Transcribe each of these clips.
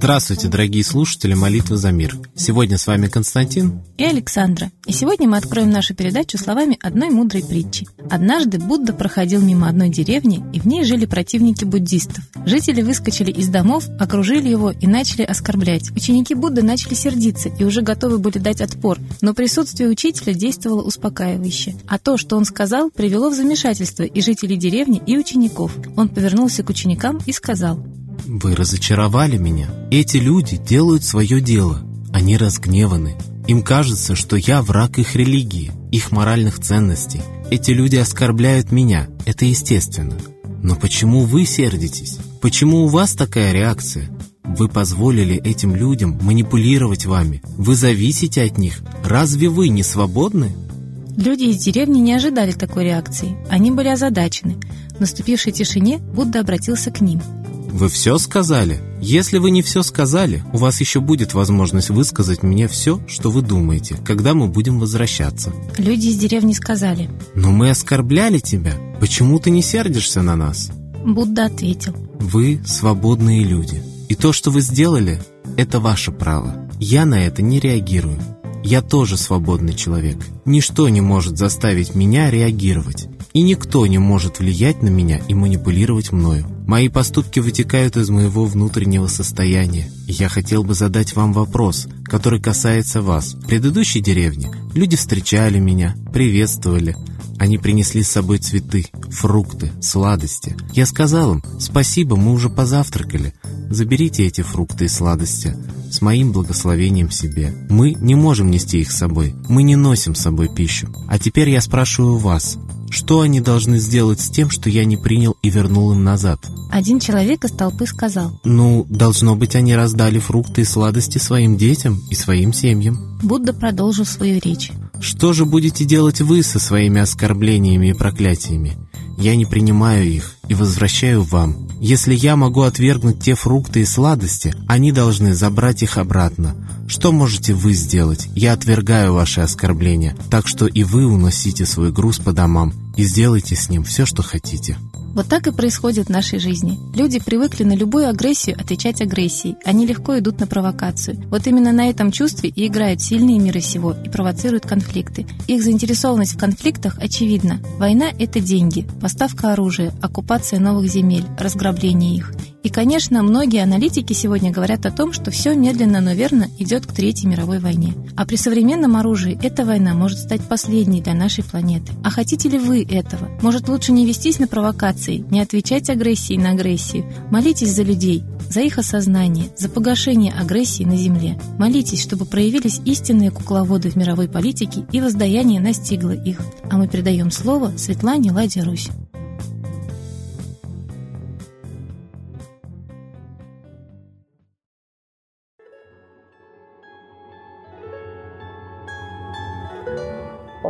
Здравствуйте, дорогие слушатели молитвы за мир. Сегодня с вами Константин и Александра. И сегодня мы откроем нашу передачу словами одной мудрой притчи. Однажды Будда проходил мимо одной деревни, и в ней жили противники буддистов. Жители выскочили из домов, окружили его и начали оскорблять. Ученики Будды начали сердиться и уже готовы были дать отпор, но присутствие учителя действовало успокаивающе. А то, что он сказал, привело в замешательство и жителей деревни, и учеников. Он повернулся к ученикам и сказал, вы разочаровали меня. Эти люди делают свое дело. Они разгневаны. Им кажется, что я враг их религии, их моральных ценностей. Эти люди оскорбляют меня. Это естественно. Но почему вы сердитесь? Почему у вас такая реакция? Вы позволили этим людям манипулировать вами. Вы зависите от них. Разве вы не свободны? Люди из деревни не ожидали такой реакции. Они были озадачены. В наступившей тишине Будда обратился к ним – вы все сказали? Если вы не все сказали, у вас еще будет возможность высказать мне все, что вы думаете, когда мы будем возвращаться. Люди из деревни сказали. Но мы оскорбляли тебя. Почему ты не сердишься на нас? Будда ответил. Вы свободные люди. И то, что вы сделали, это ваше право. Я на это не реагирую. Я тоже свободный человек. Ничто не может заставить меня реагировать. И никто не может влиять на меня и манипулировать мною. Мои поступки вытекают из моего внутреннего состояния. Я хотел бы задать вам вопрос, который касается вас. В предыдущей деревне люди встречали меня, приветствовали. Они принесли с собой цветы, фрукты, сладости. Я сказал им, спасибо, мы уже позавтракали. Заберите эти фрукты и сладости с моим благословением себе. Мы не можем нести их с собой. Мы не носим с собой пищу. А теперь я спрашиваю вас, что они должны сделать с тем, что я не принял и вернул им назад? Один человек из толпы сказал. Ну, должно быть, они раздали фрукты и сладости своим детям и своим семьям. Будда продолжил свою речь. Что же будете делать вы со своими оскорблениями и проклятиями? Я не принимаю их и возвращаю вам. Если я могу отвергнуть те фрукты и сладости, они должны забрать их обратно. Что можете вы сделать? Я отвергаю ваши оскорбления, так что и вы уносите свой груз по домам и сделайте с ним все, что хотите. Вот так и происходит в нашей жизни. Люди привыкли на любую агрессию отвечать агрессией. Они легко идут на провокацию. Вот именно на этом чувстве и играют сильные миры сего и провоцируют конфликты. Их заинтересованность в конфликтах очевидна. Война – это деньги, поставка оружия, оккупация новых земель, разграбление их. И, конечно, многие аналитики сегодня говорят о том, что все медленно, но верно идет к Третьей мировой войне. А при современном оружии эта война может стать последней для нашей планеты. А хотите ли вы этого? Может, лучше не вестись на провокации, не отвечать агрессией на агрессию? Молитесь за людей, за их осознание, за погашение агрессии на Земле. Молитесь, чтобы проявились истинные кукловоды в мировой политике и воздаяние настигло их. А мы передаем слово Светлане Ладе Русь.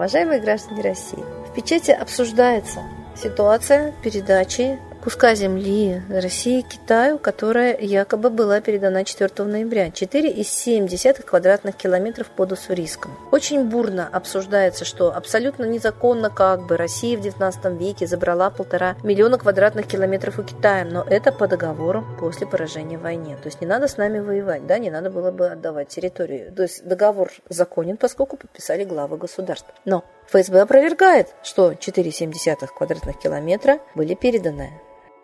Уважаемые граждане России, в печати обсуждается ситуация передачи куска земли России Китаю, которая якобы была передана 4 ноября. 4,7 квадратных километров под Уссурийском. Очень бурно обсуждается, что абсолютно незаконно как бы Россия в 19 веке забрала полтора миллиона квадратных километров у Китая, но это по договору после поражения в войне. То есть не надо с нами воевать, да, не надо было бы отдавать территорию. То есть договор законен, поскольку подписали главы государств. Но ФСБ опровергает, что 4,7 квадратных километра были переданы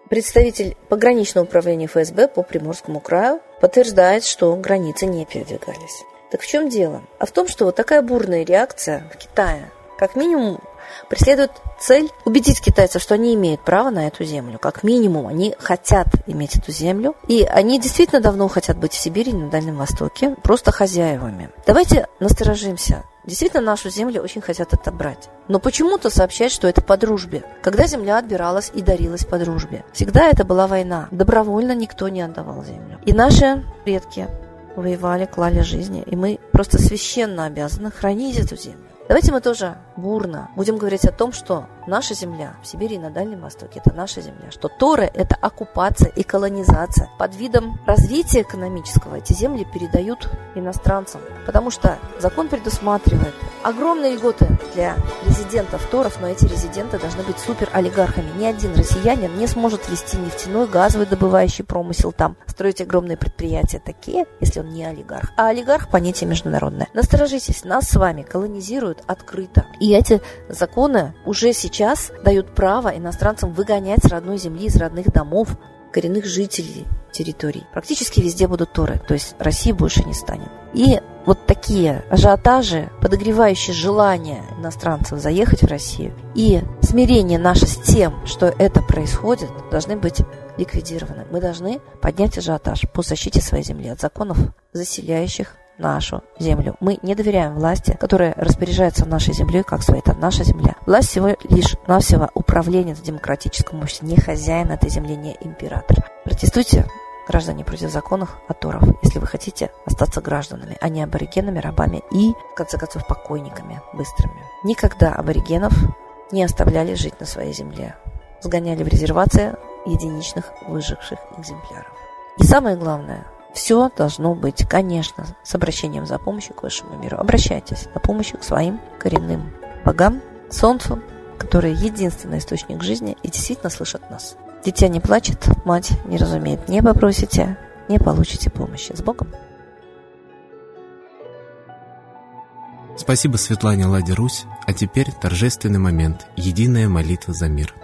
Представитель пограничного управления ФСБ по Приморскому краю подтверждает, что границы не передвигались. Так в чем дело? А в том, что вот такая бурная реакция в Китае, как минимум, преследует цель убедить китайцев, что они имеют право на эту землю. Как минимум, они хотят иметь эту землю. И они действительно давно хотят быть в Сибири на Дальнем Востоке просто хозяевами. Давайте насторожимся. Действительно, нашу землю очень хотят отобрать. Но почему-то сообщают, что это по дружбе. Когда земля отбиралась и дарилась по дружбе. Всегда это была война. Добровольно никто не отдавал землю. И наши предки воевали, клали жизни. И мы просто священно обязаны хранить эту землю. Давайте мы тоже бурно будем говорить о том, что наша земля в Сибири и на Дальнем Востоке – это наша земля, что Торы – это оккупация и колонизация. Под видом развития экономического эти земли передают иностранцам, потому что закон предусматривает огромные льготы для резидентов Торов, но эти резиденты должны быть суперолигархами. Ни один россиянин не сможет вести нефтяной, газовый добывающий промысел там, строить огромные предприятия такие, если он не олигарх. А олигарх – понятие международное. Насторожитесь, нас с вами колонизируют открыто. И эти законы уже сейчас дают право иностранцам выгонять с родной земли, из родных домов коренных жителей территорий. Практически везде будут Торы, то есть России больше не станет. И вот такие ажиотажи, подогревающие желание иностранцев заехать в Россию, и смирение наше с тем, что это происходит, должны быть ликвидированы. Мы должны поднять ажиотаж по защите своей земли от законов, заселяющих нашу землю. Мы не доверяем власти, которая распоряжается нашей землей, как своей. Это наша земля. Власть всего лишь навсего управление в демократическом обществе. Не хозяин этой земли, не император. Протестуйте, граждане против законов Аторов, если вы хотите остаться гражданами, а не аборигенами, рабами и, в конце концов, покойниками быстрыми. Никогда аборигенов не оставляли жить на своей земле. Сгоняли в резервации единичных выживших экземпляров. И самое главное, все должно быть, конечно, с обращением за помощью к высшему миру. Обращайтесь за помощью к своим коренным богам, солнцу, который единственный источник жизни и действительно слышит нас. Дитя не плачет, мать не разумеет. Не попросите, не получите помощи. С Богом! Спасибо Светлане Ладе Русь, а теперь торжественный момент – единая молитва за мир –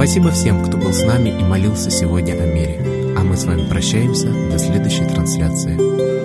Спасибо всем, кто был с нами и молился сегодня о мире. А мы с вами прощаемся до следующей трансляции.